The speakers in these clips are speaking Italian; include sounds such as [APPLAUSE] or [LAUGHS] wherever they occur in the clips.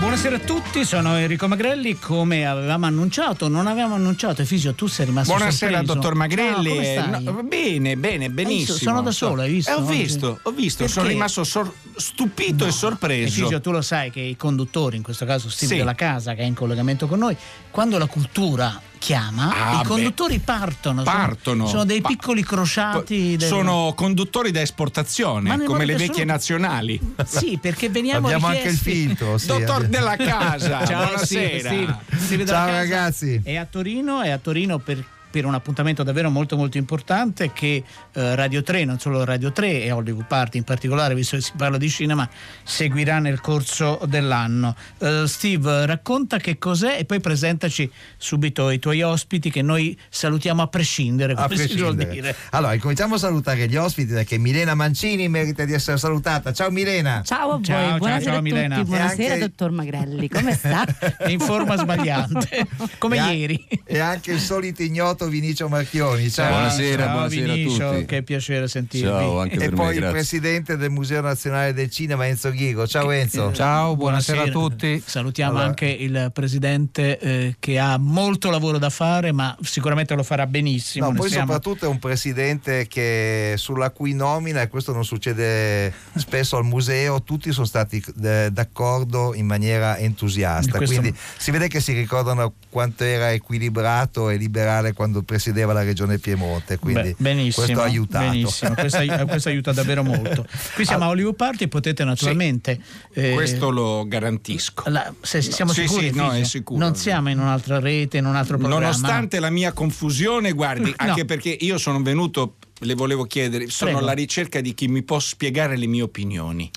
Buonasera a tutti, sono Enrico Magrelli. Come avevamo annunciato, non avevamo annunciato, Efisio, tu sei rimasto Buonasera, sorpreso. dottor Magrelli. Ciao, come stai? No, bene, bene, benissimo. sono da solo, hai visto? Eh, ho visto, ho visto. Perché? Sono rimasto sor- stupito e sorpreso. Efisio, tu lo sai che i conduttori, in questo caso Steve Sì. della Casa, che è in collegamento con noi, quando la cultura chiama, Ah, i beh. conduttori partono. sono- Partono. Sono, dei Pa- piccoli crociati. del- Sono conduttori da esportazione, come le vecchie solo- nazionali. Sì, perché veniamo Abbiamo anche il richiesti- filtro. sì, Dottor della casa, Ciao, buonasera. Steve della Ciao Casa ragazzi. È a Torino, è a Torino per, per un appuntamento davvero molto molto importante che eh, Radio 3, non solo Radio 3 e Hollywood Party in particolare, visto che si parla di cinema, seguirà nel corso dell'anno. Eh, Steve, racconta che cos'è e poi presentaci subito i tuoi ospiti che noi salutiamo a prescindere, come A prescindere. dire. Allora, cominciamo a salutare gli ospiti perché Milena Mancini merita di essere salutata. Ciao Milena. Ciao a voi, Ciao, ciao, buonasera ciao, a tutti, Milena. buonasera E anche- dottor Magrelli, come sta? È [LAUGHS] in forma sbagliante, [LAUGHS] come E ieri. E anche il solito ignoto Vinicio Marchioni. Ciao. Buonasera, Ciao, buonasera a Vinicio, tutti. Che piacere sentirvi. Ciao, anche E poi me, il presidente del Museo Nazionale del Cinema Enzo Ghigo. Ciao Enzo. Ciao, buonasera, a tutti. Salutiamo Allora- anche il presidente eh, che ha molto lavoro da fare, ma sicuramente lo farà benissimo. No, poi siamo- soprattutto è un presidente che sulla cui nomina, e questo non succede [LAUGHS] spesso al museo, tutti sono stati eh, d'accordo in maniera entusiasta. Questo- Quindi si vede che si ricordano quanto era equilibrato e liberale quando presiedeva la regione Piemonte. Quindi Beh, questo ha aiutato. benissimo, questo, questo aiuta davvero molto. Qui siamo a Hollywood Party, potete naturalmente. eh, Questo lo garantisco. la- se siamo sì, sicuri, sì, no, Fisio? è sicuro. non siamo in un'altra rete, in un altro programma. Nonostante la mia confusione, guardi, [LAUGHS] No. anche perché io sono venuto, le volevo chiedere, sono Prego. alla ricerca di chi mi può spiegare le mie opinioni.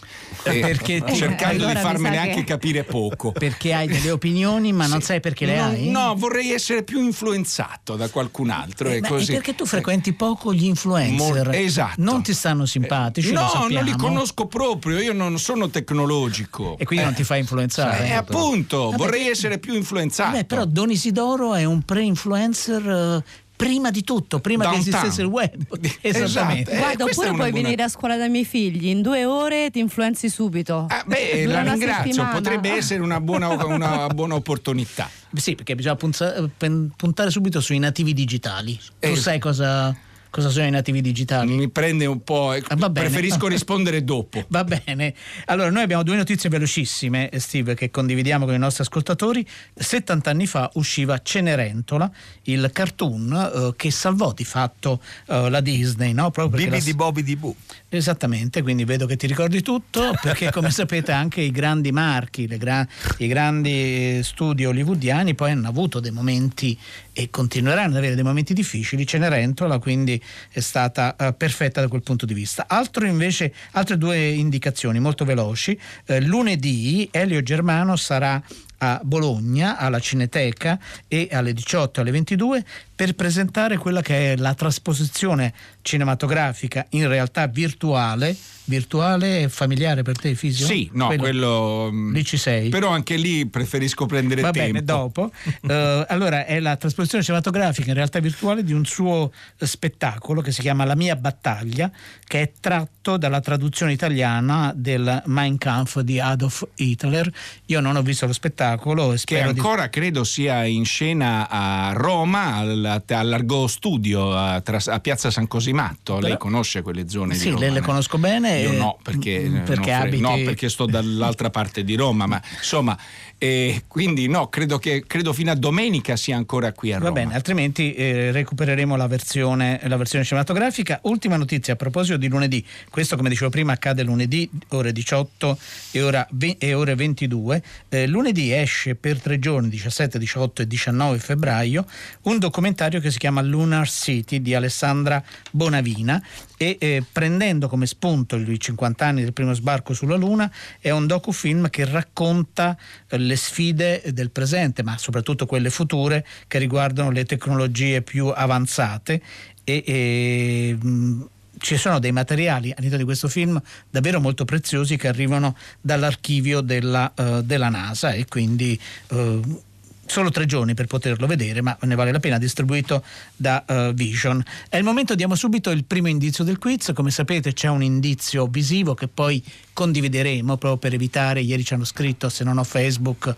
Eh, Perché ti- cercando allora di farmene anche che- capire poco. Perché hai delle opinioni, ma non sai perché le no, hai? no, vorrei essere più influenzato da qualcun altro. Eh, perché tu frequenti poco gli influencer? Mol- esatto. Non ti stanno simpatici, No, non li conosco proprio, io non sono tecnologico. E quindi non ti fai influenzare. Eh, appunto, vorrei te- essere più influenzato. Beh, però Don Isidoro è un pre-influencer eh, prima di tutto, prima che Downtown. esistesse il web. [LAUGHS] Esatto. Esattamente. Eh, Guarda, è oppure puoi buona- venire a scuola dai miei figli, in due ore ti influenzi subito. Ah, beh, la ringrazio, settimana. potrebbe [LAUGHS] essere una buona, una buona opportunità. Sì, perché bisogna puntare subito sui nativi digitali. Tu Eh, sai cosa, cosa sono i nativi digitali? Mi prende un po', eh, Ah, va bene. preferisco [LAUGHS] rispondere dopo. Va bene. Allora, noi abbiamo due notizie velocissime, eh, Steve, che condividiamo con i nostri ascoltatori. 70 anni fa usciva Cenerentola, il cartoon eh, che salvò di fatto eh, la Disney, no? Proprio Bibi la- di Bobby di Bu. Esattamente, quindi vedo che ti ricordi tutto, [LAUGHS] perché come sapete anche i grandi marchi, le gra- i grandi studi hollywoodiani poi hanno avuto dei momenti e continueranno ad avere dei momenti difficili. Cenerentola quindi è stata eh, perfetta da quel punto di vista. Invece, altre due indicazioni molto veloci. Eh, lunedì Elio Germano sarà a Bologna, alla Cineteca e alle 18 e alle 22 per presentare quella che è la trasposizione cinematografica in realtà virtuale, virtuale e familiare per te Fisio? Sì, no, quello, mm, lì ci sei. Però anche lì preferisco prendere Va tempo. bene, dopo. [LAUGHS] Eh, allora, è la trasposizione cinematografica in realtà virtuale di un suo spettacolo che si chiama La mia battaglia, che è tratto dalla traduzione italiana del Mein Kampf di Adolf Hitler. Io non ho visto lo spettacolo Che spero di- ancora credo sia in scena a Roma, al, all'Argo Studio, a, a Piazza San Cosimatto. Lei conosce quelle zone Sì, di Roma? le, le no? conosco bene. Io no, perché, mm, perché abiti... no, perché sto dall'altra parte di Roma, ma insomma, eh, quindi no, credo che credo fino a domenica sia ancora qui a Roma. Va bene, altrimenti eh, recupereremo la versione, la versione cinematografica. Ultima notizia a proposito di lunedì, questo come dicevo prima accade lunedì ore 18 e, ora e ore 22. Eh, lunedì esce per tre giorni, 17, 18 e 19 febbraio, un documentario che si chiama Lunar City di Alessandra Bonavina e eh, prendendo come spunto i 50 anni del primo sbarco sulla Luna è un docufilm che racconta eh, le sfide del presente ma soprattutto quelle future che riguardano le tecnologie più avanzate e, e, mh, ci sono dei materiali all'interno di questo film davvero molto preziosi che arrivano dall'archivio della, uh, della NASA e quindi uh, solo tre giorni per poterlo vedere, ma ne vale la pena, distribuito da uh, Vision. È il momento, diamo subito il primo indizio del quiz. Come sapete c'è un indizio visivo che poi condivideremo proprio per evitare, ieri ci hanno scritto se non ho Facebook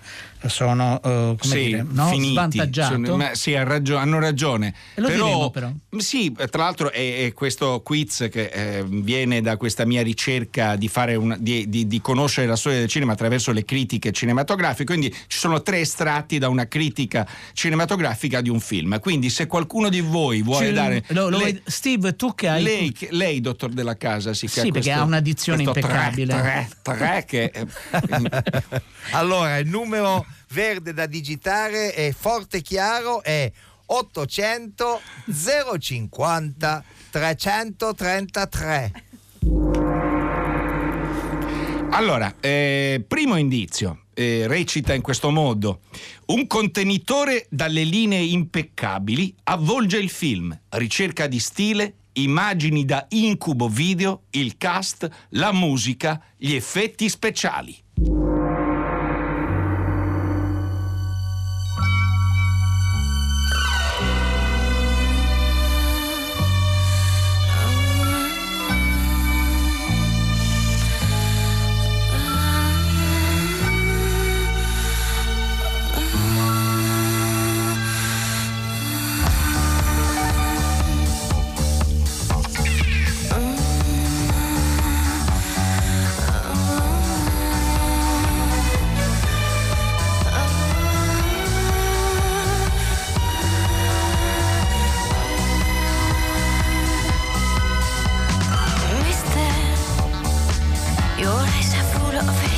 sono uh, sì, dire, no? finiti, svantaggiato. Ma, sì, raggio- hanno ragione. Lo però, diremo però. Sì, tra l'altro è, è questo quiz che eh, viene da questa mia ricerca di, una, di, di, di, conoscere la storia del cinema attraverso le critiche cinematografiche, quindi ci sono tre estratti da una critica cinematografica di un film. Quindi se qualcuno di voi vuole Ci- dare... lo- lo lei, vuoi- Steve, tu che hai... lei, lei, dottor della casa, sì, che Sì, perché questo- ha una dizione tre, impeccabile. Tre, tre, che... eh, [LAUGHS] allora, il numero verde da digitare è forte e chiaro è 800 050 333. Allora, eh, primo indizio, eh, recita in questo modo. Un contenitore dalle linee impeccabili avvolge il film, ricerca di stile, immagini da incubo video, il cast, la musica, gli effetti speciali. of it.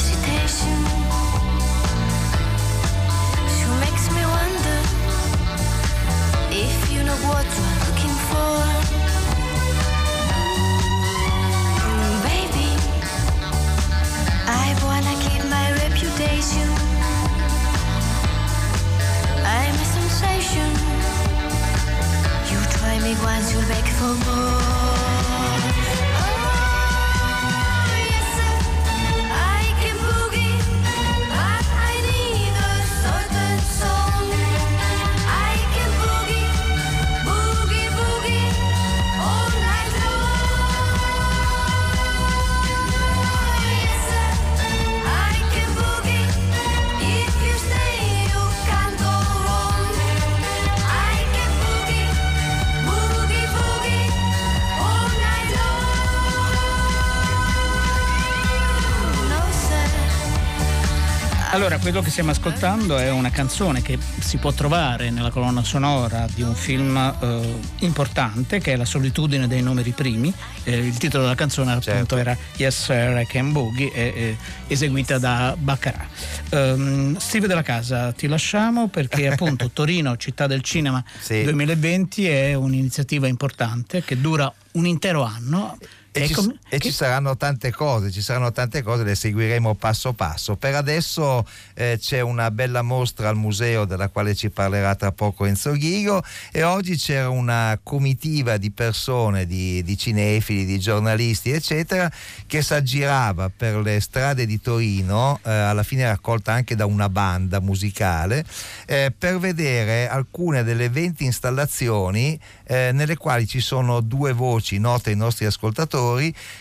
Quello che stiamo ascoltando è una canzone che si può trovare nella colonna sonora di un film eh, importante che è La solitudine dei numeri primi. Eh, il titolo della canzone appunto Certo. era Yes Sir I Can Boogie, e- e- eseguita da Baccarat. Ehm, Steve della Casa, ti lasciamo perché [LAUGHS] appunto Torino, città del cinema Sì. 2020 è un'iniziativa importante che dura un intero anno. E, È ci, e ci saranno tante cose, ci saranno tante cose, le seguiremo passo passo. Per adesso eh, c'è una bella mostra al museo della quale ci parlerà tra poco Enzo Ghigo e oggi c'era una comitiva di persone, di, di cinefili, di giornalisti eccetera che si aggirava per le strade di Torino, eh, alla fine raccolta anche da una banda musicale, eh, per vedere alcune delle 20 installazioni eh, nelle quali ci sono due voci note ai nostri ascoltatori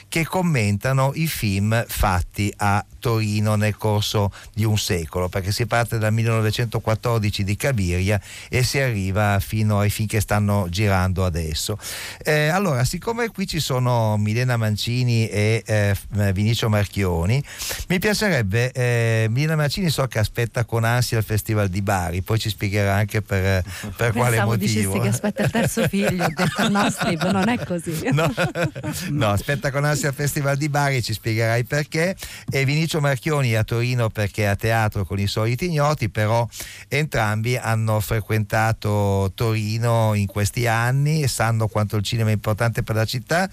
che commentano i film fatti a Torino nel corso di un secolo, perché si parte dal 1914 di Cabiria e si arriva fino ai film che stanno girando adesso. Eh, allora, siccome qui ci sono Milena Mancini e eh, Vinicio Marchioni, mi piacerebbe, eh, Milena Mancini so che aspetta con ansia il Festival di Bari, poi ci spiegherà anche per, per quale Pensavo motivo. dicessi che aspetta il terzo figlio, ho detto no Steve, non è così. [LAUGHS] No, [LAUGHS] no, aspetta con ansia il Festival di Bari, ci spiegherai perché. E Vinicio Marchioni a Torino perché a teatro con i soliti ignoti, però entrambi hanno frequentato Torino in questi anni e sanno quanto il cinema è importante per la città.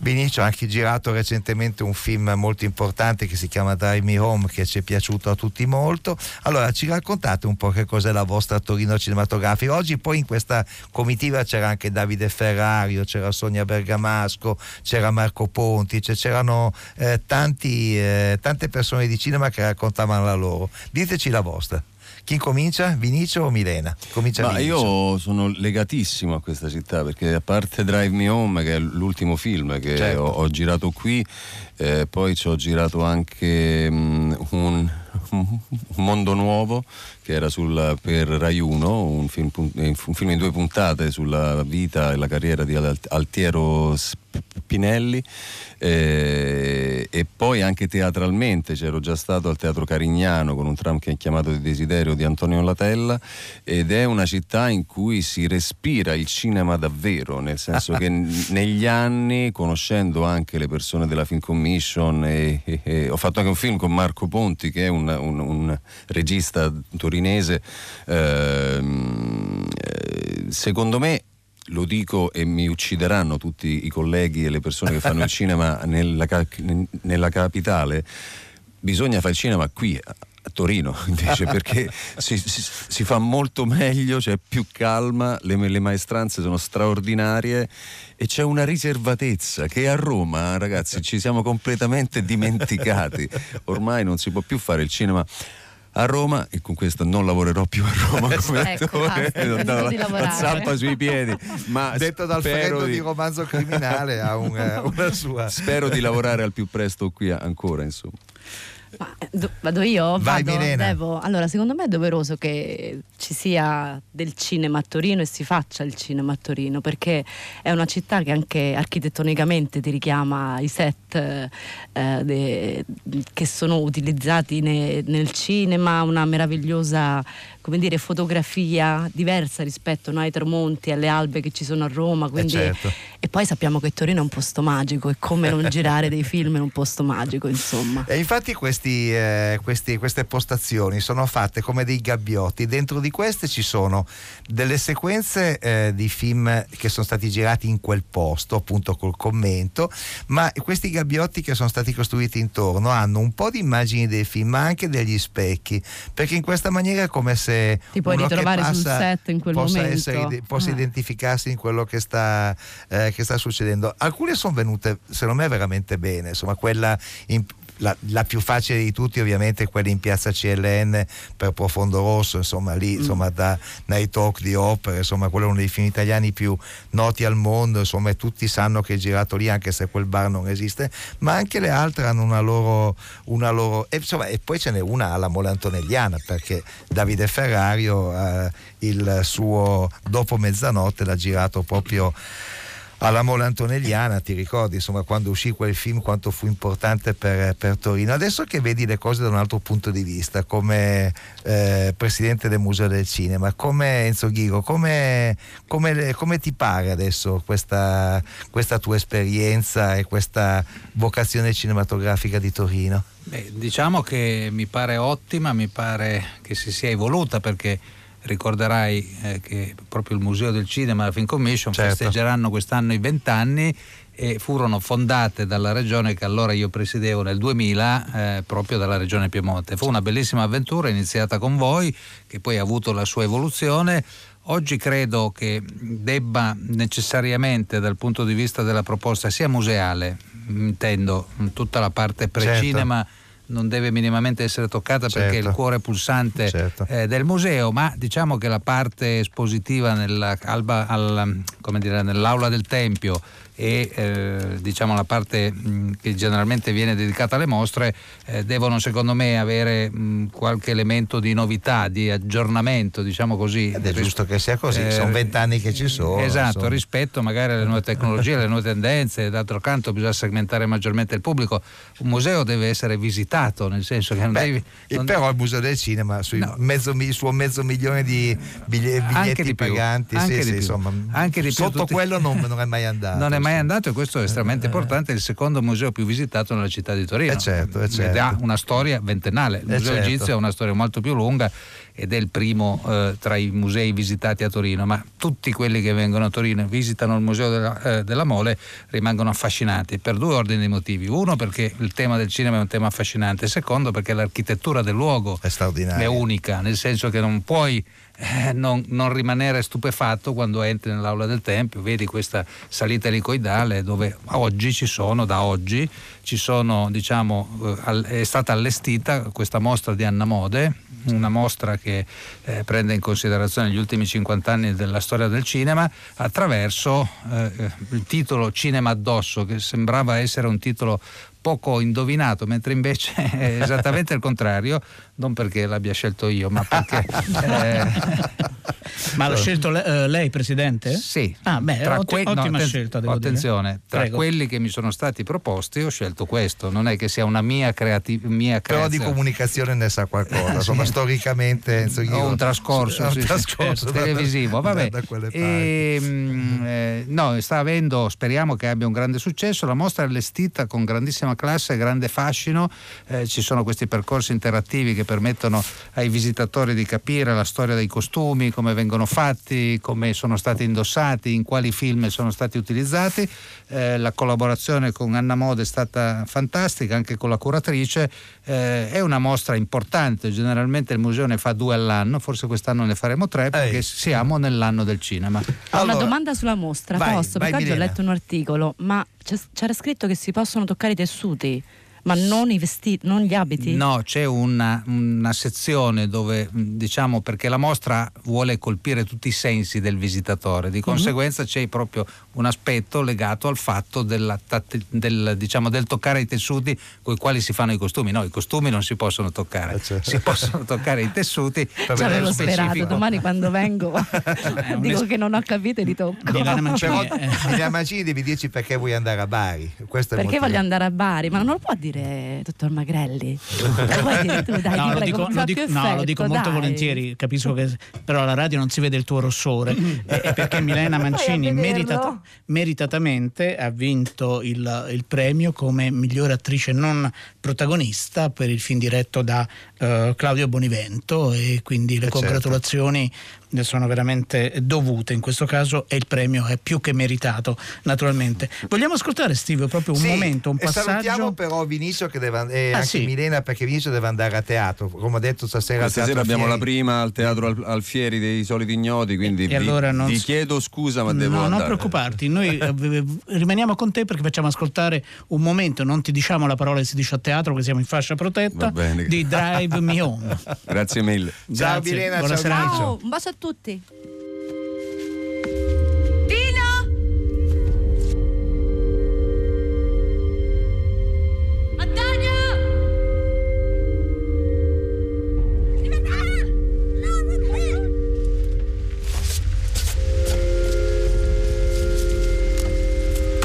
Vinicio ha anche girato recentemente un film molto importante che si chiama Drive Me Home che ci è piaciuto a tutti molto. Allora ci raccontate un po' che cos'è la vostra Torino cinematografica. Oggi poi in questa comitiva c'era anche Davide Ferrario, c'era Sonia Bergamasco, c'era Marco Ponti, cioè c'erano eh, tanti, eh, tante persone di cinema che raccontavano la loro. Diteci la vostra. Chi comincia? Vinicio o Milena? Comincia Ma Vinicio. io sono legatissimo a questa città perché a parte Drive Me Home, che è l'ultimo film che Certo. ho, ho girato qui, eh, poi ci ho girato anche mm, un, [LAUGHS] un Mondo Nuovo che era sul, per Rai 1, un film, eh, un film in due puntate sulla vita e la carriera di Alt- Altiero Spinelli eh, e poi anche teatralmente c'ero già stato al Teatro Carignano con un tram che è chiamato di Desiderio di Antonio Latella ed è una città in cui si respira il cinema davvero, nel senso che [LAUGHS] negli anni, conoscendo anche le persone della Film Commission, e, e- e ho fatto anche un film con Marco Ponti che è un, un- un regista torinese, ehm, eh, secondo me lo dico e mi uccideranno tutti i colleghi e le persone che fanno il [LAUGHS] cinema nella, nella capitale, bisogna fare il cinema qui a Torino [LAUGHS] invece perché [LAUGHS] si, si- si fa molto meglio, c'è più calma, le, le maestranze sono straordinarie e c'è una riservatezza che a Roma ragazzi ci siamo completamente dimenticati, ormai non si può più fare il cinema. A Roma, e con questo non lavorerò più a Roma [LAUGHS] come Ecco, attore, di la- la zappa sui piedi, ma Detto dal freddo di... romanzo criminale ha un, eh, una sua. [LAUGHS] Spero di lavorare al più presto qui ancora, insomma. Ma, eh, do- vado io? Vai, Vado? Milena. Devo? Allora, secondo me è doveroso che ci sia del cinema a Torino e si faccia il cinema a Torino, perché è una città che anche architettonicamente ti richiama i set eh, de- che sono utilizzati ne- nel cinema, una meravigliosa come dire, fotografia diversa rispetto no, ai tramonti, alle albe che ci sono a Roma. Quindi, certo. E poi sappiamo che Torino è un posto magico e come non [LAUGHS] girare dei film in un posto magico, insomma. E infatti questi, eh, questi- queste postazioni sono fatte come dei gabbiotti. Dentro di queste ci sono delle sequenze eh, di film che sono stati girati in quel posto, appunto col commento, ma questi gabbiotti che sono stati costruiti intorno hanno un po' di immagini dei film, ma anche degli specchi, perché in questa maniera è come se Ti puoi che ritrovare sul set in quel possa, momento. essere possa Eh. identificarsi in quello che sta, eh, che sta succedendo. Alcune sono venute, secondo me, veramente bene. Insomma, quella in- la, la più facile di tutti, ovviamente, è quella in piazza CLN per Profondo Rosso, insomma, lì, Mm. insomma, da Night Talk di opere, insomma, quello è uno dei film italiani più noti al mondo, insomma, tutti sanno che è girato lì, anche se quel bar non esiste, ma anche le altre hanno una loro. Una loro e, insomma, e poi ce n'è una alla Mole Antonelliana, perché Davide Ferrario, eh, il suo Dopo mezzanotte, l'ha girato proprio alla Mole Antonelliana, ti ricordi insomma quando uscì quel film quanto fu importante per, per Torino. Adesso che vedi le cose da un altro punto di vista, come eh, presidente del Museo del Cinema, come Enzo Ghigo, come, come come ti pare adesso questa, questa tua esperienza e questa vocazione cinematografica di Torino? Beh, diciamo che mi pare ottima, mi pare che si sia evoluta perché ricorderai eh, che proprio il Museo del Cinema e la Film Commission Certo. festeggeranno quest'anno i vent'anni e furono fondate dalla regione che allora io presiedevo nel 2000 eh, proprio dalla regione Piemonte. Fu una bellissima avventura iniziata con voi che poi ha avuto la sua evoluzione. Oggi credo che debba necessariamente dal punto di vista della proposta sia museale, intendo tutta la parte pre-cinema non deve minimamente essere toccata perché è il Certo. cuore pulsante Certo. eh, del museo, ma diciamo che la parte espositiva nella, alba- al- come dire, nell'aula del Tempio e eh, diciamo la parte mh, che generalmente viene dedicata alle mostre eh, devono secondo me avere mh, qualche elemento di novità, di aggiornamento, diciamo così. Ed è giusto che sia così, Eh, sono vent'anni che ci sono. Esatto, insomma. rispetto magari alle nuove tecnologie, alle nuove tendenze, d'altro canto bisogna segmentare maggiormente il pubblico. Un museo deve essere visitato, nel senso che non Beh, devi... non- però il Museo del Cinema sui No. mezzo, suo mezzo milione di biglie- biglietti Anche di più, paganti, anche sì, di sì, più. insomma, Anche di più, sotto tutti- quello non, non è mai andato. [LAUGHS] Non è mai insomma. andato e questo è estremamente importante, è il secondo museo più visitato nella città di Torino. Eh certo, eh Ed certo. ha una storia ventennale. Il Eh museo certo. egizio ha una storia molto più lunga ed è il primo eh, tra i musei visitati a Torino, ma tutti quelli che vengono a Torino e visitano il museo della, eh, della Mole rimangono affascinati per due ordini di motivi. Uno perché il tema del cinema è un tema affascinante, secondo perché l'architettura del luogo È è unica, nel senso che non puoi eh, non, non rimanere stupefatto quando entri nell'aula del Tempio, vedi questa salita elicoidale dove oggi ci sono, da oggi, ci sono, diciamo, eh, è stata allestita questa mostra di Anna Mode, una mostra che eh, prende in considerazione gli ultimi 50 anni della storia del cinema attraverso eh, il titolo Cinema addosso, che sembrava essere un titolo poco indovinato, mentre invece è esattamente il contrario, [LAUGHS] non perché l'abbia scelto io, ma perché... [LAUGHS] eh, Ma l'ha scelto le- eh, lei, Presidente? Sì, Ah, beh, Tra otti- que- no, ottima atten- scelta, devo attenzione, dire. tra Prego. quelli che mi sono stati proposti ho scelto questo, non è che sia una mia, creati- mia Però di creazione. comunicazione ne sa qualcosa, insomma, storicamente. Enzo Ghiro- Ho un trascorso, un sì, sì, trascorso certo, da- televisivo, da- vabbè. da quelle parti. E, mm, eh, no, sta avendo, speriamo che abbia un grande successo. La mostra è allestita con grandissima classe e grande fascino. Eh, ci sono questi percorsi interattivi che permettono ai visitatori di capire la storia dei costumi, come vengono fatti, come sono stati indossati, in quali film sono stati utilizzati. Eh, la collaborazione con Anna Mode è stata fantastica, anche con la curatrice. Eh, è una mostra importante, generalmente il museo ne fa due all'anno, forse quest'anno ne faremo tre perché Ehi. siamo nell'anno del cinema. Allora, una domanda sulla mostra, vai, posso? vai, Perché oggi ho letto un articolo, ma c'era scritto che si possono toccare i tessuti, ma non i vestiti, non gli abiti? No, c'è una, una sezione dove, diciamo, perché la mostra vuole colpire tutti i sensi del visitatore, Mhm. di conseguenza c'è proprio un aspetto legato al fatto della del, diciamo, del toccare i tessuti con i quali si fanno i costumi. No, i costumi non si possono toccare, Eh, certo. si possono toccare i tessuti. Ci avevo lo sperato, domani quando vengo [LAUGHS] [LAUGHS] dico es- che non ho capito e li tocco. Milano Mancini, eh, Milena Mancini devi dirci perché vuoi andare a Bari. Questo Perché voglio andare a Bari? Ma non lo può dire dottor Magrelli? Lo puoi dire tu, dai, no, lo dico, mi lo fa dico- più no, lo effetto, dico molto dai. volentieri, capisco che però alla radio non si vede il tuo rossore e, e perché Milena Mancini Vai meritatamente ha vinto il, il premio come migliore attrice non protagonista per il film diretto da eh, Claudio Bonivento e quindi le Eh, certo. Ne sono veramente dovute in questo caso e il premio è più che meritato naturalmente. Vogliamo ascoltare Steve proprio un Sì, momento, un e salutiamo passaggio? però Vinicio che deve, e Ah, anche sì. Milena perché Vinicio deve andare a teatro come ho detto stasera al Questa sera Teatro abbiamo la Fieri. prima al teatro Al- Alfieri dei soliti ignoti, quindi E vi, allora non vi chiedo scusa, ma devo no, andare. non preoccuparti, noi eh, rimaniamo con te perché facciamo ascoltare un momento, non ti diciamo la parola che si dice a teatro, che siamo in fascia protetta, di Drive Me Home. Grazie mille. Ciao Grazie, Milena, buona ciao. Ciao, un bacio a tutti.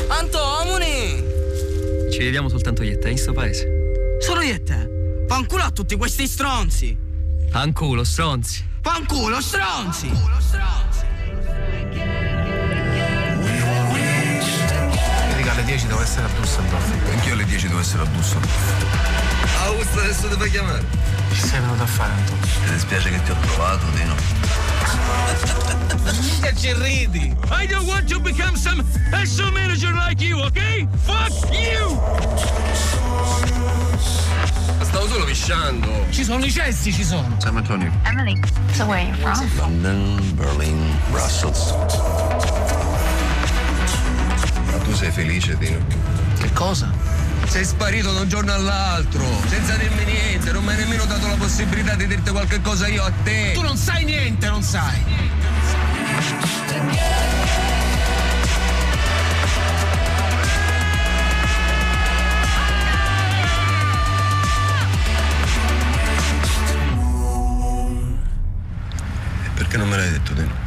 Antomoni! Ci vediamo soltanto io e te in sto paese. Solo io e te? Fanculo a tutti questi stronzi! Fanculo, stronzi. Fanculo, stronzi! Dico alle 10 devo essere a Düsseldorf. Anch'io alle 10 devo essere a Düsseldorf. Augusto adesso ti fa chiamare. Che sei venuto a fare Antonio? Ti dispiace che ti ho trovato, Dino? [LAUGHS] Che ci ridi! I don't want to become some special manager like you, okay? Fuck you! Stavo solo pisciando. Ci sono i cessi, ci sono! San Antonio. Emily, so where are you from? London, Berlin, Brussels. Ma tu sei felice, Dino? Che cosa? Sei sparito da un giorno all'altro, senza dirmi niente, non mi hai nemmeno dato la possibilità di dirti qualche cosa io a te. Tu non sai niente, non sai! Perché non me l'hai detto, Dino?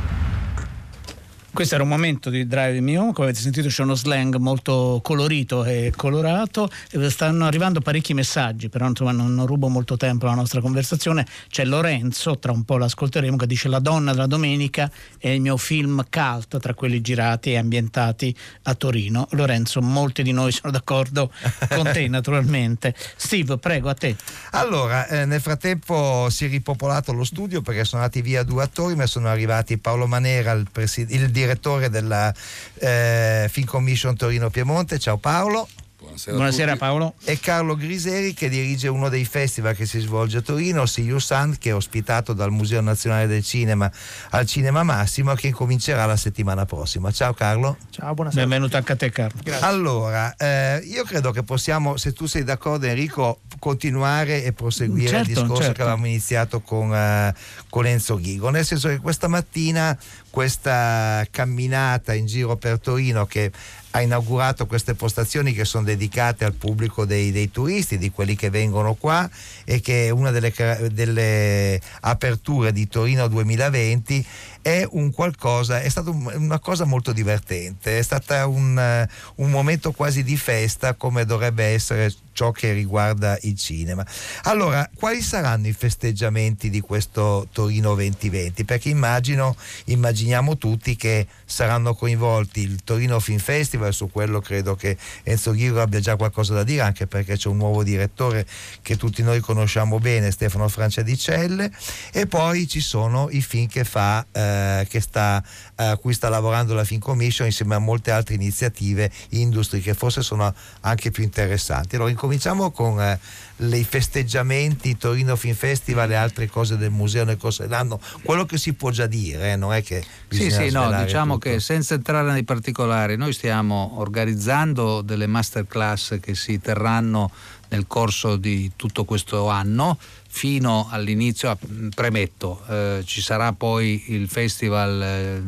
Questo era un momento di Drive Me Home, come avete sentito c'è uno slang molto colorito e colorato, stanno arrivando parecchi messaggi, però insomma non, non rubo molto tempo alla nostra conversazione. C'è Lorenzo, tra un po' l'ascolteremo, che dice La donna della domenica è il mio film cult tra quelli girati e ambientati a Torino. Lorenzo, molti di noi sono d'accordo con te [LAUGHS] naturalmente. Steve, prego, a te. Allora, eh, nel frattempo si è ripopolato lo studio perché sono andati via due attori, ma sono arrivati Paolo Manera, il, presi- il direttore della eh, Film Commission Torino Piemonte. Ciao Paolo. Buonasera, Buonasera. Paolo. e Carlo Griseri che dirige uno dei festival che si svolge a Torino, See Sound, che è ospitato dal Museo Nazionale del Cinema al Cinema Massimo che incomincerà la settimana prossima. Ciao Carlo. Ciao, buonasera. Benvenuto anche a te Carlo. Allora, eh, io credo che possiamo, se tu sei d'accordo Enrico, continuare e proseguire Certo, il discorso certo. che avevamo iniziato con, eh, con Enzo Ghigo, nel senso che questa mattina questa camminata in giro per Torino che ha inaugurato queste postazioni che sono dedicate al pubblico dei, dei turisti, di quelli che vengono qua e che è una delle, delle aperture di Torino 2020 è un qualcosa, è stata un- una cosa molto divertente, è stata un, eh, un momento quasi di festa come dovrebbe essere ciò che riguarda il cinema. Allora, quali saranno i festeggiamenti di questo Torino 2020? Perché immagino, immaginiamo tutti che saranno coinvolti il Torino Film Festival, su quello credo che Enzo Ghiro abbia già qualcosa da dire, anche perché c'è un nuovo direttore che tutti noi conosciamo bene, Stefano Franciadicelle, e poi ci sono i film che fa, eh, che sta, eh, a cui sta lavorando la Film Commission insieme a molte altre iniziative industrie che forse sono anche più interessanti. Allora incominciamo con eh, i festeggiamenti, Torino Film Festival e altre cose del museo nel corso dell'anno, quello che si può già dire, eh, non è che Sì, sì, no, diciamo tutto. che senza entrare nei particolari, noi stiamo organizzando delle masterclass che si terranno nel corso di tutto questo anno fino all'inizio, ah, premetto, eh, ci sarà poi il festival, eh,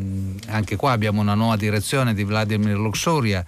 anche qua abbiamo una nuova direzione di Vladimir Luxuria,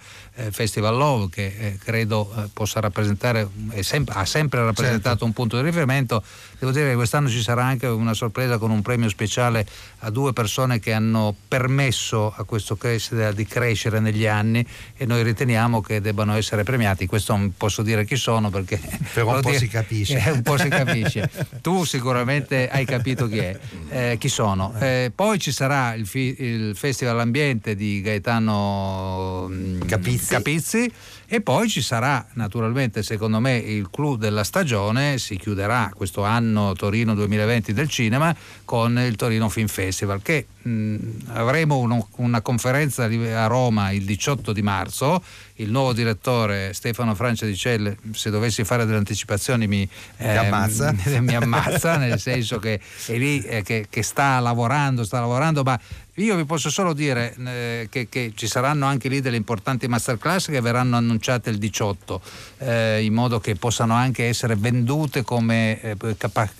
Festival Love, che eh, credo eh, possa rappresentare, sem- ha sempre rappresentato Certo. un punto di riferimento. Devo dire che quest'anno ci sarà anche una sorpresa con un premio speciale a due persone che hanno permesso a questo festival di crescere negli anni e noi riteniamo che debbano essere premiati. Questo non posso dire chi sono perché Però un [LAUGHS] po' dire- si capisce. eh, un po' si capisce. [LAUGHS] Tu sicuramente hai capito chi è, eh, chi sono. Eh, poi ci sarà il, fi- il Festival Ambiente di Gaetano mm, Capizzi. Capizzi e poi ci sarà naturalmente secondo me il clou della stagione, si chiuderà questo anno Torino 2020 del cinema con il Torino Film Festival che mh, avremo uno- una conferenza a Roma il 18 di marzo, il nuovo direttore Stefano Francia di Celle, se dovessi fare delle anticipazioni mi, ehm, ammazza. [LAUGHS] mi ammazza, nel senso che è lì eh, che, che sta lavorando, sta lavorando, ma io vi posso solo dire eh, che, che ci saranno anche lì delle importanti masterclass che verranno annunciate il 18, eh, in modo che possano anche essere vendute come eh,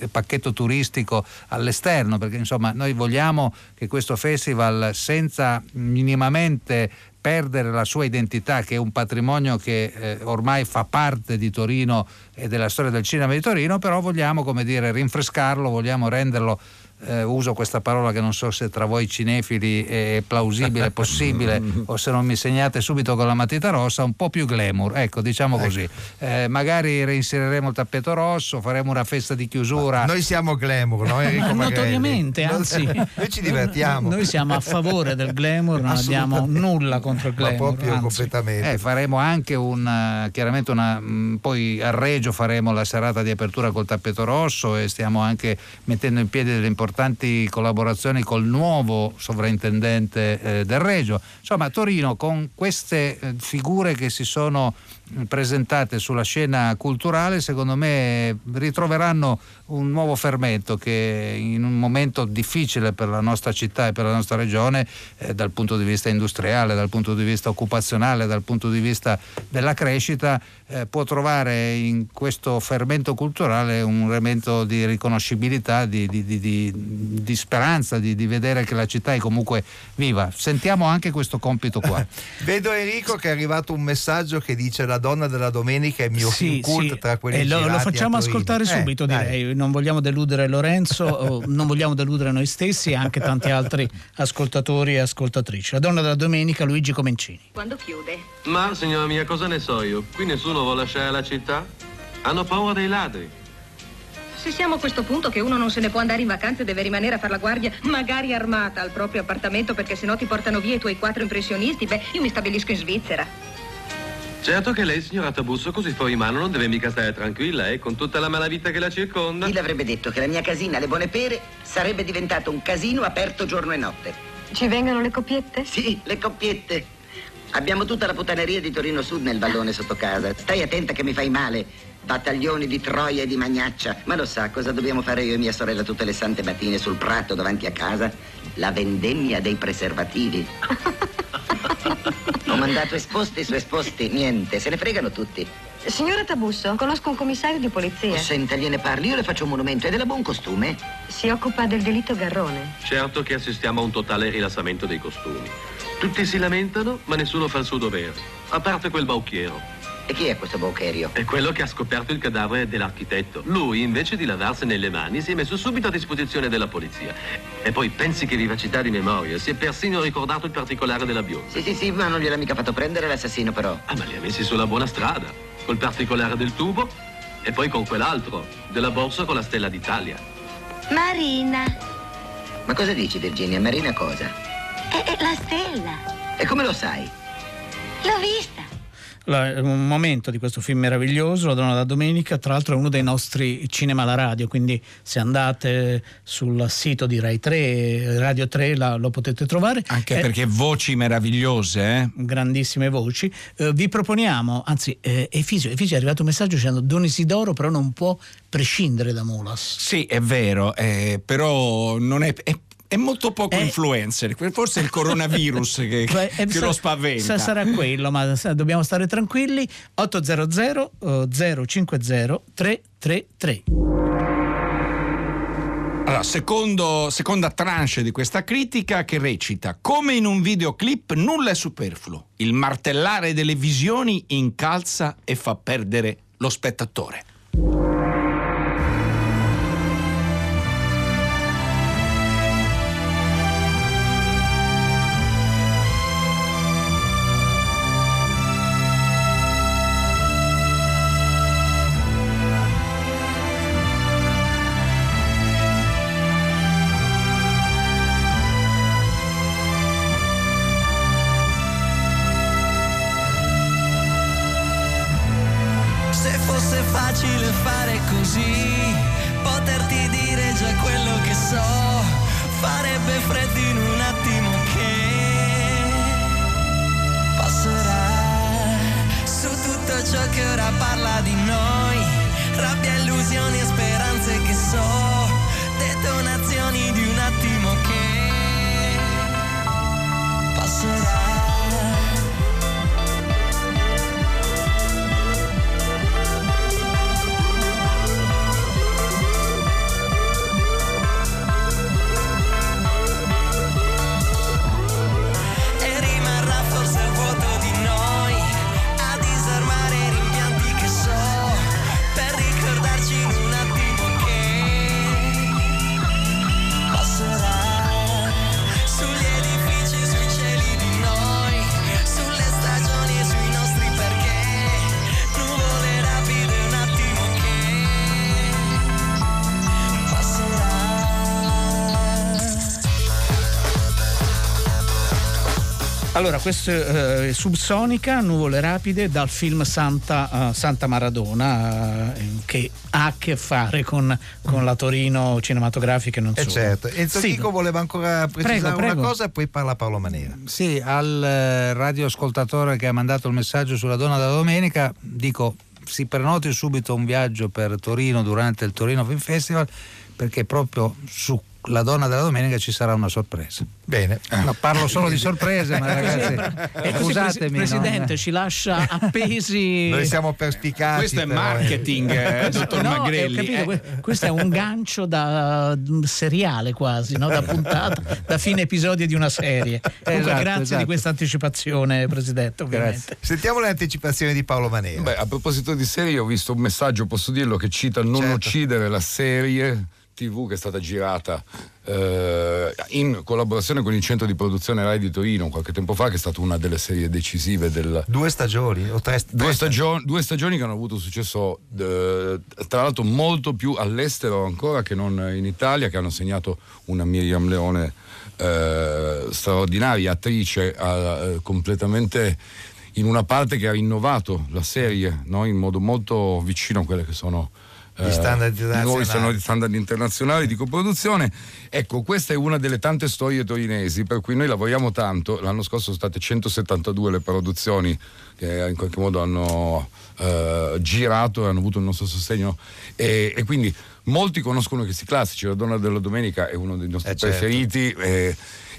pacchetto turistico all'esterno, perché insomma noi vogliamo che questo festival senza minimamente perdere la sua identità, che è un patrimonio che eh, ormai fa parte di Torino e della storia del cinema di Torino, però vogliamo, come dire, rinfrescarlo, vogliamo renderlo, eh, uso questa parola che non so se tra voi cinefili è plausibile, [LAUGHS] possibile, o se non mi segnate subito con la matita rossa, un po' più glamour, ecco, diciamo così. Eh, magari reinseriremo il tappeto rosso, faremo una festa di chiusura. Noi siamo glamour, no Enrico Ma notoriamente, Noi- anzi, noi ci divertiamo. Noi siamo a favore del glamour, non abbiamo nulla contro il Ma glamour. proprio anzi. completamente. Eh, faremo anche un eh, chiaramente una mh, poi a Reggio faremo la serata di apertura col tappeto rosso e stiamo anche mettendo in piedi delle importanti collaborazioni col nuovo sovrintendente eh, del Reggio. Insomma, Torino con queste eh, figure che si sono presentate sulla scena culturale, secondo me ritroveranno un nuovo fermento che in un momento difficile per la nostra città e per la nostra regione, eh, dal punto di vista industriale, dal punto di vista occupazionale, dal punto di vista della crescita, eh, può trovare in questo fermento culturale un elemento di riconoscibilità, di, di- di- di- speranza, di, di vedere che la città è comunque viva. Sentiamo anche questo compito qua. [LAUGHS] Vedo Enrico che è arrivato un messaggio che dice la donna della domenica è mio Sì, film cult sì. tra quelli E lo, lo facciamo ascoltare Eh, subito, dai. direi. Non vogliamo deludere Lorenzo, o non vogliamo deludere noi stessi e anche tanti altri ascoltatori e ascoltatrici. La donna della domenica, Luigi Comencini. Quando chiude? Ma, signora mia, cosa ne so io? Qui nessuno vuole lasciare la città? Hanno paura dei ladri. Se siamo a questo punto che uno non se ne può andare in vacanza e deve rimanere a far la guardia, magari armata al proprio appartamento perché sennò ti portano via i tuoi quattro impressionisti, beh, io mi stabilisco in Svizzera. Certo che lei, signora Tabusso, così fuori mano non deve mica stare tranquilla, eh, con tutta la malavita che la circonda. Chi l'avrebbe detto che la mia casina, Le Buone Pere, sarebbe diventato un casino aperto giorno e notte? Ci vengono le coppiette? Sì, le coppiette. Abbiamo tutta la puttaneria di Torino Sud nel vallone sotto casa. Stai attenta che mi fai male. Battaglioni di Troia e di Magnaccia. Ma lo sa cosa dobbiamo fare io e mia sorella tutte le sante mattine sul prato davanti a casa? La vendemmia dei preservativi. [LAUGHS] Ho mandato esposti su esposti, niente, se ne fregano tutti. Signora Tabusso, conosco un commissario di polizia. Senta, gliene parli, io le faccio un monumento è da buon costume. Si occupa del delitto Garrone. Certo che assistiamo a un totale rilassamento dei costumi. Tutti si lamentano, ma nessuno fa il suo dovere. A parte quel bauchiero. E chi è questo Baucherio? È quello che ha scoperto il cadavere dell'architetto. Lui, invece di lavarsene le mani, si è messo subito a disposizione della polizia. E poi pensi che vivacità di memoria, si è persino ricordato il particolare della bionda. Sì, sì, sì, ma non gliel'ha mica fatto prendere l'assassino, però. Ah, ma li ha messi sulla buona strada. Col particolare del tubo e poi con quell'altro, della borsa con la stella d'Italia. Marina. Ma cosa dici, Virginia? Marina cosa? È, è la stella. E come lo sai? L'ho vista. La- un momento di questo film meraviglioso, La donna da domenica, tra l'altro è uno dei nostri cinema alla radio, quindi se andate sul sito di Rai 3, Radio 3 la- lo potete trovare. Anche È- perché voci meravigliose, eh? grandissime voci. Eh, vi proponiamo, anzi, eh, Efisio, Efisio è arrivato un messaggio dicendo Don Isidoro però non può prescindere da Mulas. Sì, è vero, eh, però non è, è- è molto poco Eh. influencer. Forse è il coronavirus che, [LAUGHS] Beh, eh, che sa- lo spaventa. sa- sarà quello, ma dobbiamo stare tranquilli. 800 eh, 050 333. Allora, secondo, seconda tranche di questa critica che recita: Come in un videoclip nulla è superfluo. Il martellare delle visioni incalza e fa perdere lo spettatore. Parla di noi, rabbia, illusioni e speranze Allora, questo è eh, Subsonica, Nuvole Rapide, dal film Santa, eh, Santa Maradona, eh, che ha a che fare con, con la Torino cinematografica e non Eh solo. certo. Enzo Sì, Chico voleva ancora precisare Prego, prego. una cosa e poi parla Paolo Manera. Sì, al eh, radioascoltatore che ha mandato il messaggio sulla donna della domenica, dico si prenoti subito un viaggio per Torino durante il Torino Film Festival perché proprio sulla donna della domenica ci sarà una sorpresa. Bene. No, parlo solo di sorprese, ma [LAUGHS] ragazzi, scusatemi. Presi- Presidente, no? ci lascia appesi. Noi siamo perspicaci. Questo è però, eh. marketing, eh, [LAUGHS] dottor No, Magrelli. ho capito, eh. que- questo è un gancio da mm, seriale quasi, no? da puntata, da fine episodio di una serie. Comunque, Esatto, grazie esatto. di questa anticipazione, Presidente, ovviamente. Sentiamo le anticipazioni di Paolo Manera. Beh, a proposito di serie, ho visto un messaggio, posso dirlo, che cita Non Certo. uccidere la serie TV che è stata girata eh, in collaborazione con il centro di produzione Rai di Torino qualche tempo fa, che è stata una delle serie decisive del. Due stagioni o tre, Due, tre stagio- due stagioni che hanno avuto successo, eh, tra l'altro molto più all'estero ancora che non in Italia, che hanno segnato una Miriam Leone eh, straordinaria, attrice, eh, completamente in una parte che ha rinnovato la serie no? in modo molto vicino a quelle che sono Gli standard nuovi internazionali. standard- standard internazionali di coproduzione. Ecco, questa è una delle tante storie torinesi per cui noi lavoriamo tanto. L'anno scorso sono state 172 le produzioni che in qualche modo hanno eh, girato e hanno avuto il nostro sostegno e, e quindi molti conoscono questi classici. La donna della domenica è uno dei nostri Eh, certo. preferiti. eh,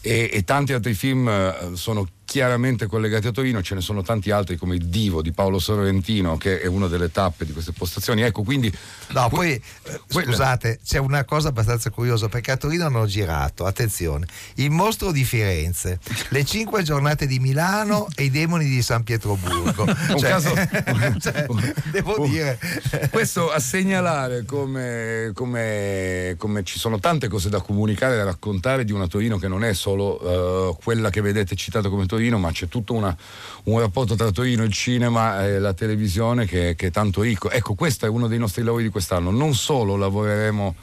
e, e tanti altri film eh, sono chiaramente collegati a Torino, ce ne sono tanti altri come Il Divo di Paolo Sorrentino che è una delle tappe di queste postazioni. Ecco, quindi No, poi eh, scusate, c'è una cosa abbastanza curiosa perché a Torino hanno girato, attenzione, il mostro di Firenze, le cinque giornate di Milano [LAUGHS] e i demoni di San Pietroburgo. Un Cioè, caso- [LAUGHS] cioè, devo dire, Questo a segnalare come, come- come ci sono tante cose da comunicare da raccontare di una Torino che non è solo eh, quella che vedete citata come Torino, ma c'è tutto una- un rapporto tra Torino, il cinema e la televisione che, che è tanto ricco. Ecco, questo è uno dei nostri lavori di quest'anno. Non solo lavoreremo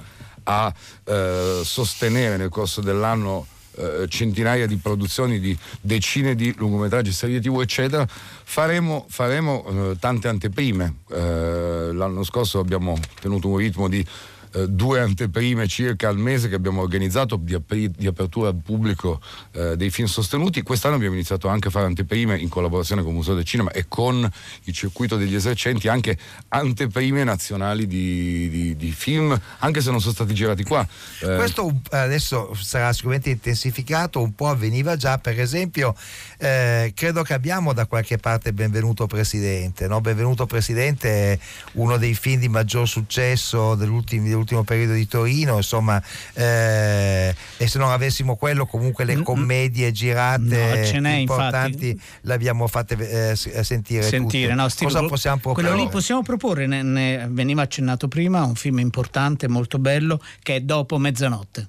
a eh, sostenere nel corso dell'anno eh, centinaia di produzioni di decine di lungometraggi, serie tv eccetera faremo, faremo, eh, tante anteprime Eh, l'anno scorso abbiamo tenuto un ritmo di eh, due anteprime circa al mese che abbiamo organizzato di, apri- di apertura al pubblico eh, dei film sostenuti. Quest'anno abbiamo iniziato anche a fare anteprime in collaborazione con il Museo del Cinema e con il circuito degli esercenti anche anteprime nazionali di, di- di film, anche se non sono stati girati qua. Eh, Questo un- adesso sarà sicuramente intensificato, un po' avveniva già, per esempio, eh, credo che abbiamo da qualche parte Benvenuto Presidente. no? Benvenuto Presidente è uno dei film di maggior successo dell'ultimo, dell'ultimo periodo di Torino, insomma, eh, e se non avessimo quello, comunque le commedie girate No, importanti le abbiamo fatte eh, eh, sentire. sentire. No, Steve, Cosa possiamo proporre? Quello lì possiamo proporre, ne, ne veniva accennato prima, un film importante, molto bello, che è Dopo mezzanotte.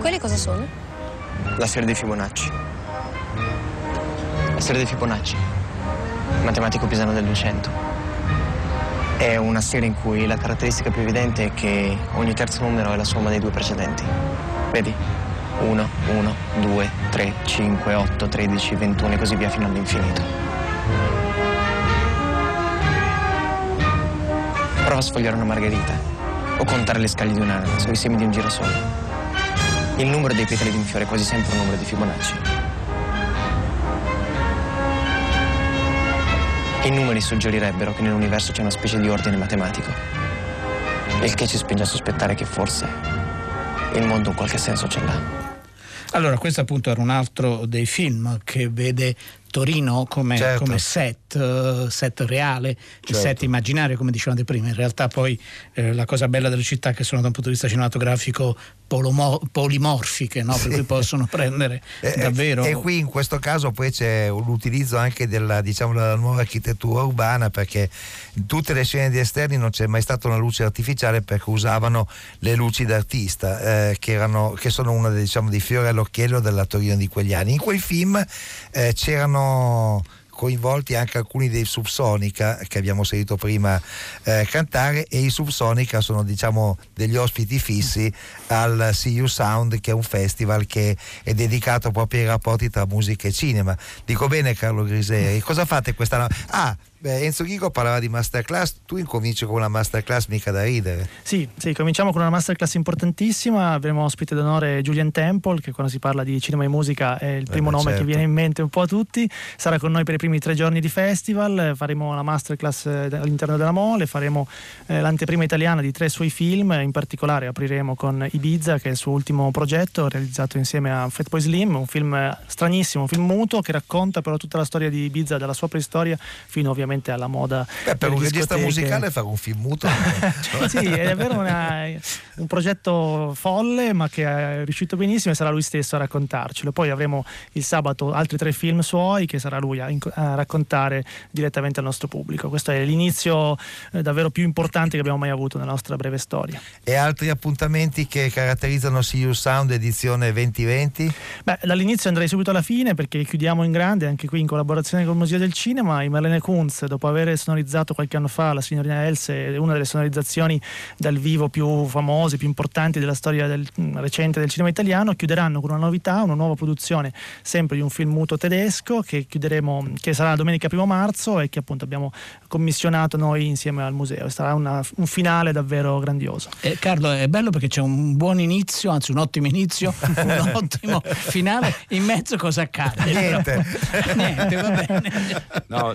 Quelle cosa sono? La serie dei Fibonacci. La serie dei Fibonacci. Matematico pisano del 200. È una serie in cui la caratteristica più evidente è che ogni terzo numero è la somma dei due precedenti. Vedi? 1, 1, 2, 3, 5, 8, 13, 21 e così via fino all'infinito. Prova a sfogliare una margherita o contare le scaglie di un'ananas o i semi di un girasole. Il numero dei petali di un fiore è quasi sempre un numero di Fibonacci. I numeri suggerirebbero che nell'universo c'è una specie di ordine matematico, il che ci spinge a sospettare che forse il mondo un qualche senso ce l'ha. Allora, questo appunto era un altro dei film che vede Torino come, Certo. come set, eh, set reale, il Certo. set immaginario, come dicevate prima. In realtà poi eh, la cosa bella delle città che sono da un punto di vista cinematografico polomo- polimorfiche, no? per cui possono prendere [LAUGHS] Eh, davvero... E qui in questo caso poi c'è un utilizzo anche della, diciamo, della nuova architettura urbana perché in tutte le scene di esterni non c'è mai stata una luce artificiale perché usavano le luci d'artista eh, che, erano, che sono uno dei, diciamo, dei fiori all'occhiello della Torino di quegli anni. In quel film eh, c'erano coinvolti anche alcuni dei Subsonica che abbiamo sentito prima eh, cantare e i Subsonica sono diciamo degli ospiti fissi al You Sound che è un festival che è dedicato proprio ai rapporti tra musica e cinema. Dico bene Carlo Griseri, cosa fate quest'anno? Ah, beh, Enzo Ghigo parlava di masterclass, tu incominci con una masterclass mica da ridere. Sì, sì, cominciamo con una masterclass importantissima. Avremo ospite d'onore Julian Temple, che quando si parla di cinema e musica è il primo beh, nome certo. che viene in mente un po' a tutti. Sarà con noi per i primi tre giorni di festival. Faremo la masterclass eh, all'interno della Mole, faremo eh, l'anteprima italiana di tre suoi film. In particolare apriremo con Ibiza, che è il suo ultimo progetto, realizzato insieme a Fatboy Slim, un film eh, stranissimo, un film muto che racconta però tutta la storia di Ibiza, dalla sua preistoria fino ovviamente alla moda. Beh, per un regista musicale fare un film muto. [LAUGHS] sì, è davvero una- un progetto folle, ma che è riuscito benissimo e sarà lui stesso a raccontarcelo. Poi avremo il sabato altri tre film suoi che sarà lui a, a raccontare direttamente al nostro pubblico. Questo è l'inizio eh, davvero più importante che abbiamo mai avuto nella nostra breve storia. e altri appuntamenti che caratterizzano See You Sound edizione 2020? Beh, dall'inizio andrei subito alla fine perché chiudiamo in grande, anche qui in collaborazione con il Museo del Cinema, i Marlene Kunz Jazz, dopo aver sonorizzato qualche anno fa la signorina Else, una delle sonorizzazioni dal vivo più famose, più importanti della storia del- mm, recente del cinema italiano, chiuderanno con una novità, una nuova produzione sempre di un film muto tedesco che chiuderemo, che sarà domenica 1 marzo e che appunto abbiamo commissionato noi insieme al museo. Sarà una- un finale davvero grandioso. Eh, Carlo, è bello perché c'è un buon inizio, anzi un ottimo inizio, [LAUGHS] un ottimo finale. In mezzo cosa accade? Niente. [LAUGHS] Niente, va bene. No,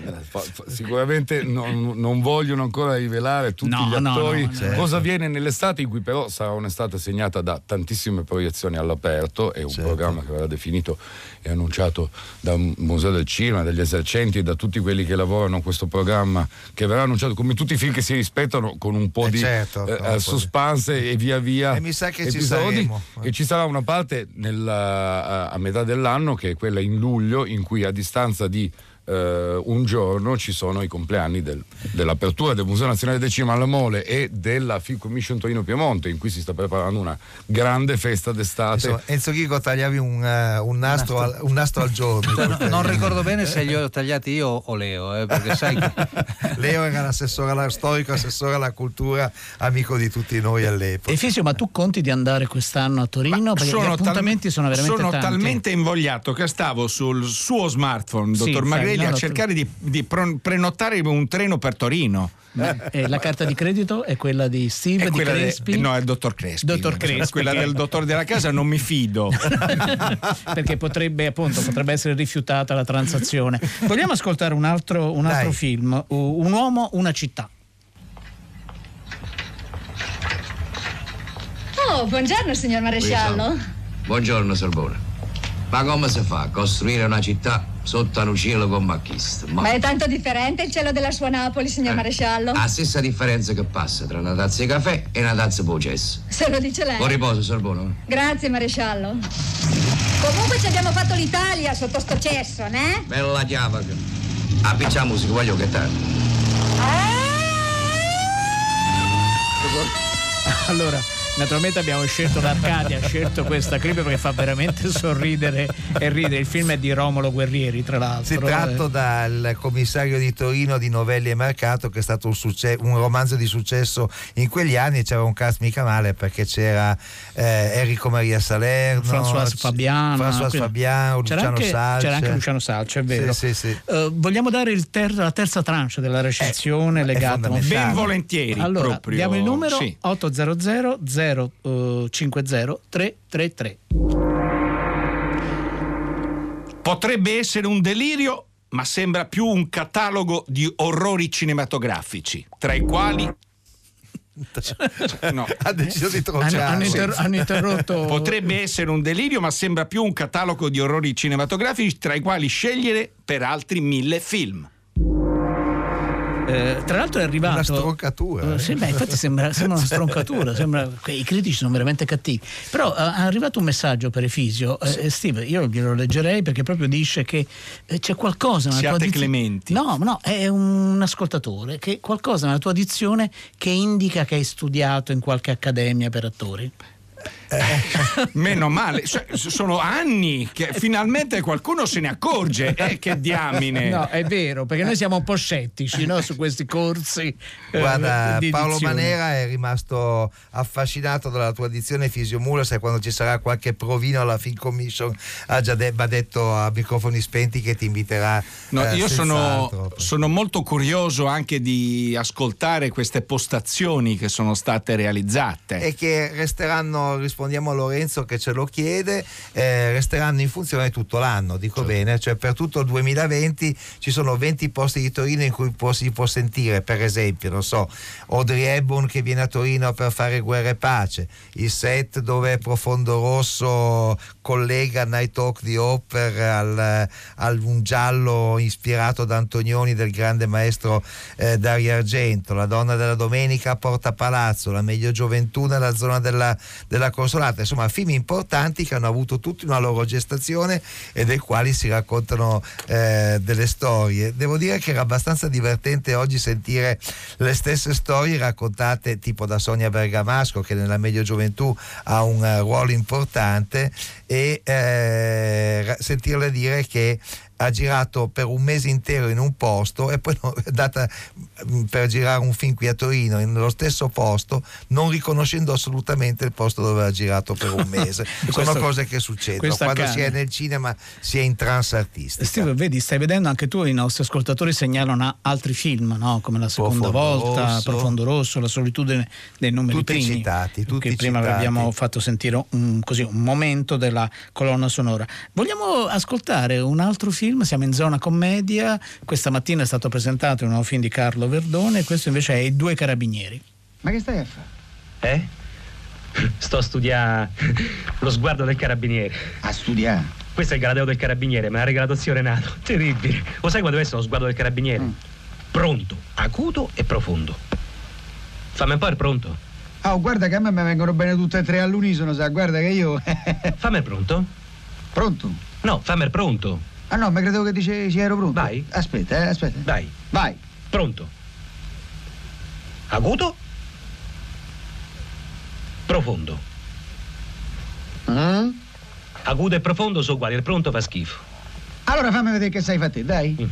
sicuramente non, non vogliono ancora rivelare tutti No, gli no, attori no, no. cosa avviene nell'estate in cui però sarà un'estate segnata da tantissime proiezioni all'aperto è un Certo. programma che verrà definito e annunciato dal Museo del Cinema, dagli esercenti e da tutti quelli che lavorano a questo programma che verrà annunciato come tutti i film che si rispettano con un po' Eh di certo, eh, suspense e via via E mi sa che ci episodi. saremo. e ci sarà una parte nella- a, a metà dell'anno che è quella in luglio in cui a distanza di eh, un giorno ci sono i compleanni del- dell'apertura del Museo Nazionale del Cinema alla Mole e della Film Commission Torino Piemonte in cui si sta preparando una grande festa d'estate Insomma, Enzo Ghigo tagliavi un, eh, un nastro, al, un nastro al giorno. Cioè, no- non ricordo bene se li ho tagliati io o Leo, eh, perché sai che [LAUGHS] Leo era l'assessore alla storico, assessore alla cultura, amico di tutti noi all'epoca. E Fisio, ma tu conti di andare quest'anno a Torino? Perché gli appuntamenti tal- sono veramente sono tanti. talmente invogliato che stavo sul suo smartphone, Sì, dottor Magrelli, no, a no, cercare di, di prenotare un treno per Torino. Ma, eh, la carta di credito è quella di Steve, È di quella de- Crespi? no, è il dottor Crespi. Dottor Crespi, Quella che- del dottore della casa non mi fido. [LAUGHS] perché potrebbe, appunto, potrebbe essere rifiutata la transazione. Vogliamo ascoltare un altro, un altro film, Un uomo, una città. Oh, buongiorno signor maresciallo. Buongiorno Sorbona. Ma come si fa a costruire una città sotto un cielo con macchista? Ma Ma è tanto differente il cielo della sua Napoli, signor Eh. maresciallo. la stessa differenza che passa tra una tazza di caffè e una tazza di processo. Se lo dice lei. Buon riposo Sorbona. Grazie maresciallo. Comunque ci abbiamo fatto l'Italia sotto sto cesso, né? Bella chiava. Appiccia musica, voglio che tardi. Allora, naturalmente abbiamo scelto l'Arcadia, ha scelto questa clip perché fa veramente [LAUGHS] sorridere e ridere. Il film è di Romolo Guerrieri, tra l'altro. Si tratto dal commissario di Torino di Novelli e Mercato, che è stato un, succe- un romanzo di successo in quegli anni. C'era un cast mica male perché c'era eh, Enrico Maria Salerno, François Fabiano, François Fabiano, c'era Luciano anche, Salce. C'era anche Luciano Salce, è vero. Sì, sì, sì. Eh, vogliamo dare il ter- la terza tranche della recensione legata a. Ben volentieri, Allora, proprio, diamo il numero sì. 800 050 333. Potrebbe essere un delirio, ma sembra più un catalogo di orrori cinematografici, tra i quali [LAUGHS] No. ha deciso di Hanno, hanno inter- hanno interrotto. [LAUGHS] Potrebbe essere un delirio, ma sembra più un catalogo di orrori cinematografici tra i quali scegliere per altri mille film. Eh, tra l'altro è arrivato. Una stroncatura. Eh, sì, beh, infatti sembra, sembra una stroncatura, [LAUGHS] sembra che i critici sono veramente cattivi. Però eh, è arrivato un messaggio per Efisio, eh, Steve, io glielo leggerei perché proprio dice che eh, c'è qualcosa nella Siate tua dizione. clementi. No, no, è un ascoltatore che qualcosa nella tua dizione che indica che hai studiato in qualche accademia per attori. Meno male, cioè, sono anni che finalmente qualcuno se ne accorge. Eh, che diamine. No, è vero, perché noi siamo un po' scettici no, su questi corsi. eh, Guarda, di Paolo. Manera è rimasto affascinato dalla tua dizione Fisiomulas e quando ci sarà qualche provino alla Film Commission ha già de- m'ha detto a microfoni spenti che ti inviterà. No, eh, io sono, sono molto curioso anche di ascoltare queste postazioni che sono state realizzate. e che resteranno, rispondiamo a Lorenzo che ce lo chiede, eh, resteranno in funzione tutto l'anno, dico bene, cioè per tutto il 2020 ci sono 20 posti di Torino in cui può- si può sentire, per esempio, non so, Audrey Hepburn che viene a Torino per fare guerra e pace, il set dove Profondo Rosso collega Night Talk di Hopper al, al un giallo ispirato da Antonioni del grande maestro eh, Dario Argento, La donna della domenica a Porta Palazzo, La meglio gioventù nella zona della, della Consolata, insomma film importanti che hanno avuto tutti una loro gestazione e dei quali si raccontano eh, delle storie. Devo dire che era abbastanza divertente oggi sentire le stesse storie raccontate tipo da Sonia Bergamasco che nella meglio gioventù ha un eh, ruolo importante e eh, sentirle dire che ha girato per un mese intero in un posto e poi [LAUGHS] è andata mm, per girare un film qui a Torino nello stesso posto non riconoscendo assolutamente il posto dove ha girato per un mese [LAUGHS] sono cose che succedono quando accade. si è nel cinema si è in trance artistica Steve, vedi, stai vedendo anche tu, i nostri ascoltatori segnalano altri film, no? come La seconda Profondo volta, Rosso. Profondo Rosso, La solitudine dei numeri Tutti primi. citati, tutti che prima citati. abbiamo fatto sentire un, così, un momento della colonna sonora. Vogliamo ascoltare un altro film? Siamo in zona commedia. Questa mattina è stato presentato un nuovo film di Carlo Verdone, questo invece è I due carabinieri. Ma che stai a fare? Eh? Sto a studiare lo sguardo del carabiniere. A studiare? Questo è il galateo del carabiniere, me l'ha regalato zio Renato. [LAUGHS] Terribile. Lo sai quando deve essere lo sguardo del carabiniere? Mm. Pronto, acuto e profondo. Fammi un po' il pronto. Oh, guarda che a me mi vengono bene tutte e tre all'unisono, sa, guarda che io... [LAUGHS] Fammi il pronto. Pronto? No, fammi il pronto. Ah no, ma credevo che dicevi ero pronto. Vai. Aspetta, eh, aspetta. Vai. Vai. Pronto. Acuto. Profondo. Mm? Acuto e profondo sono uguali, il pronto fa schifo. Allora fammi vedere che sai fare te, dai. Mm.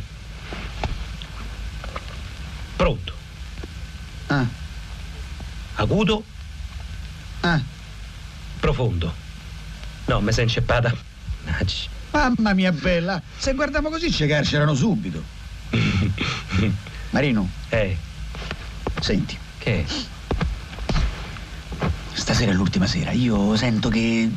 Pronto. Ah. Acuto. Ah. Profondo. No, mi sei inceppata. Mamma mia bella, se guardiamo così ci carcerano subito. [LAUGHS] Marino. Eh. Senti. Che? Stasera è l'ultima sera, io sento che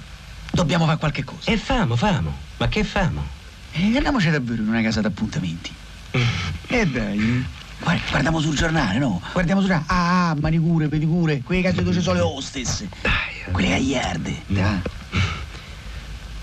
dobbiamo fare qualche cosa. E famo, famo. Ma che famo? E andiamoci davvero in una casa d'appuntamenti. [LAUGHS] E dai. Guarda, guardiamo sul giornale, no? Guardiamo sul giornale. Ah, manicure, pedicure, dove ci sono le hostess. Quelle gagliarde. Dai.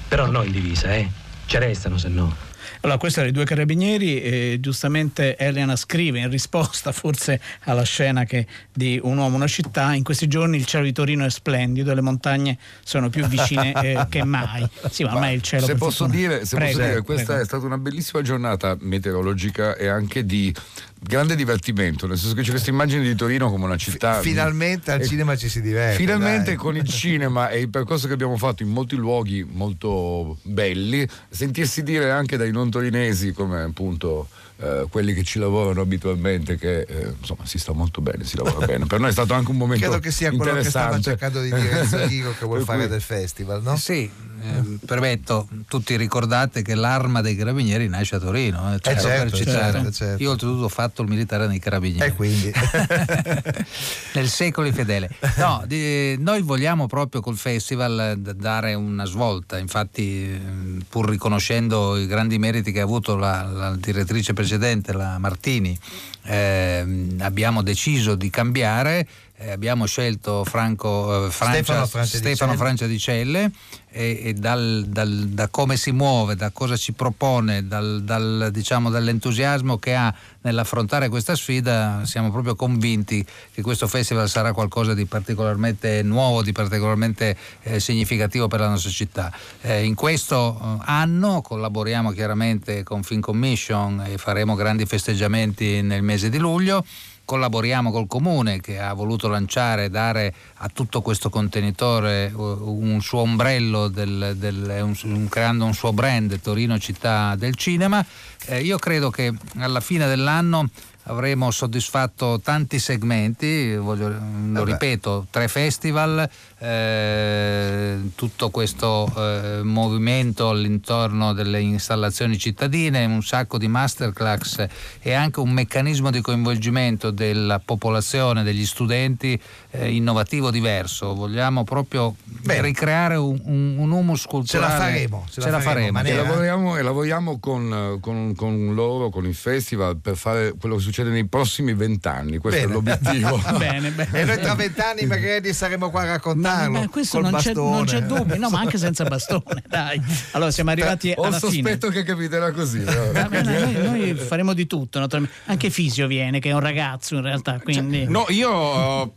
Però no in divisa, eh. Ci restano, se no. Allora, questo era i due carabinieri e giustamente Elena scrive in risposta forse alla scena che di Un uomo, una città, in questi giorni il cielo di Torino è splendido e le montagne sono più vicine eh, [LAUGHS] che mai. Sì, ma ormai il cielo... se posso dire, se Prego, posso dire prego. questa è stata una bellissima giornata meteorologica e anche di grande divertimento, nel senso che c'è questa immagine di Torino come una città. finalmente al cinema ci si diverte Finalmente dai. con il [LAUGHS] cinema e il percorso che abbiamo fatto in molti luoghi molto belli, sentirsi dire anche dai non torinesi come appunto eh, quelli che ci lavorano abitualmente che eh, insomma si sta molto bene, si lavora [LAUGHS] bene. Per noi è stato anche un momento credo che sia quello che stava cercando di dire Enzo che vuole Per fare cui- del festival no? Sì, ehm, permetto, tutti ricordate che l'arma dei carabinieri nasce a Torino. eh, certo, per citare. certo, certo. Io oltretutto ho fatto il militare nei carabinieri. e quindi [LAUGHS] nel secolo fedele. No, di- noi vogliamo proprio col festival eh, dare una svolta, infatti eh, pur riconoscendo i grandi meriti che ha avuto la, la direttrice precedente, la Martini, ehm, abbiamo deciso di cambiare. eh, abbiamo scelto Franco, eh, Francia- Stefano Francia Stefano. Francia di Celle e, e dal- dal- da come si muove, da cosa ci propone, dal- diciamo, dall'entusiasmo che ha nell'affrontare questa sfida, siamo proprio convinti che questo festival sarà qualcosa di particolarmente nuovo, di particolarmente eh, significativo per la nostra città. Eh, in questo eh, anno collaboriamo chiaramente con Film Commission e faremo grandi festeggiamenti nel mese di luglio. Collaboriamo col comune che ha voluto lanciare, dare a tutto questo contenitore uh, un suo ombrello, del- del- un- un- creando un suo brand Torino Città del Cinema. Eh, io credo che alla fine dell'anno avremo soddisfatto tanti segmenti, voglio- lo ripeto, tre festival, eh, tutto questo eh, movimento all'intorno delle installazioni cittadine, un sacco di masterclass e anche un meccanismo di coinvolgimento della popolazione, degli studenti eh, innovativo diverso. Vogliamo proprio ricreare un, un- un humus culturale. faremo, ce la faremo, E lavoriamo, e lavoriamo con, con- con loro, con il festival, per fare quello che succede nei prossimi vent'anni. Questo Bene. è l'obiettivo. [LAUGHS] Bene, bene. [LAUGHS] e noi tra vent'anni magari saremo qua a raccontarlo Ma questo col non c'è, bastone. non c'è dubbio, no, ma anche senza bastone, [LAUGHS] dai. Allora siamo arrivati Ho alla fine. sospetto che capiterà così. però. Va bene, noi, noi faremo di tutto, naturalmente. anche Fisio viene, che è un ragazzo in realtà, quindi... No, io eh,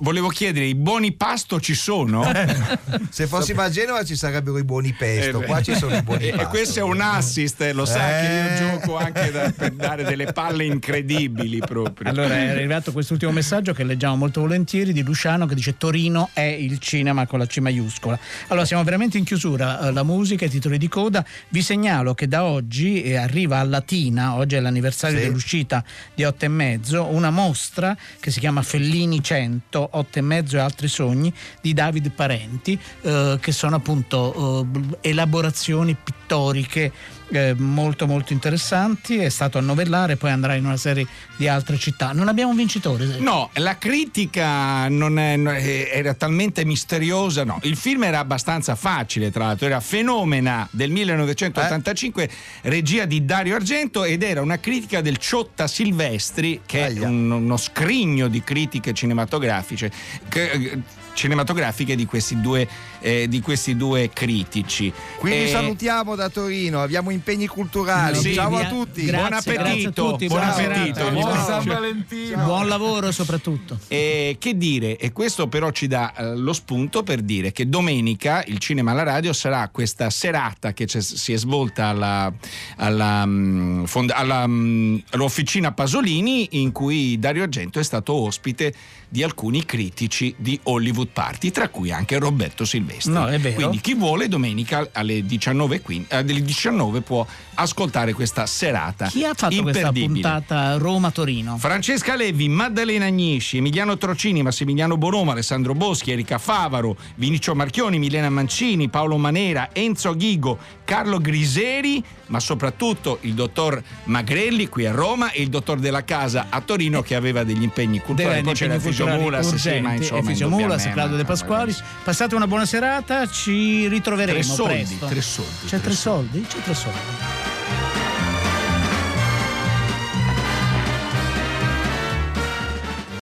volevo chiedere, i buoni pasto ci sono? Se fossimo a Genova ci sarebbero i buoni pesto, Eh, qua ci sono i buoni e, e pasto. questo è un assist, eh, lo sa Eh. che io gioco anche da- per dare delle palle incredibili [LAUGHS] proprio. Allora è arrivato quest'ultimo messaggio che leggiamo molto volentieri di Luciano che dice Torino è il cinema con la C maiuscola. Allora siamo veramente in chiusura, eh, la musica, i titoli di coda. Vi segnalo che da oggi eh, arriva a Latina, oggi è l'anniversario Sì. dell'uscita di Otto e Mezzo, una mostra che si chiama Fellini 100, Otto e Mezzo e altri sogni di David Parenti, eh, che sono appunto eh, elaborazioni pittoriche eh, molto molto interessanti. È stato a novellare, poi andrà in una serie di altre città. Non abbiamo un vincitore. No, la critica non è- era talmente misteriosa. No, il film era abbastanza facile, tra l'altro, era Fenomena del 1985, regia di Dario Argento ed era una critica del Ciotta Silvestri, che è un- uno scrigno di critiche cinematografiche. che- eh, cinematografiche di questi due, eh, di questi due critici. Quindi Eh, salutiamo da Torino, abbiamo impegni culturali. Sì, Ciao a tutti. grazie, buon a appetito, tutti, buon buona appetito. serata. Buon San Valentino. Buon lavoro soprattutto. E che dire, e questo però ci dà eh, lo spunto per dire che domenica il cinema alla radio sarà questa serata che si è svolta alla, alla, mm, fond- alla, mm, all'officina Pasolini in cui Dario Argento è stato ospite di alcuni critici di Hollywood Party, tra cui anche Roberto Silvestri. No, è vero. Quindi chi vuole domenica alle 19, quin- eh, alle 19 può ascoltare questa serata. Chi ha fatto questa puntata Roma-Torino? Francesca Levi, Maddalena Agnisci, Emiliano Trocini, Massimiliano Bonoma, Alessandro Boschi, Erika Favaro, Vinicio Marchioni, Milena Mancini, Paolo Manera, Enzo Ghigo, Carlo Griseri, ma soprattutto il dottor Magrelli qui a Roma e il dottor Della Casa a Torino che aveva degli impegni culturali. degli Culturali Mulas, sì, urgenti, ma insomma, Fisio Mulas, indubbiamente, Claudio De Pasquali. Passate una buona serata, ci ritroveremo Tre soldi, presto. tre soldi, C'è tre soldi? C'è tre soldi.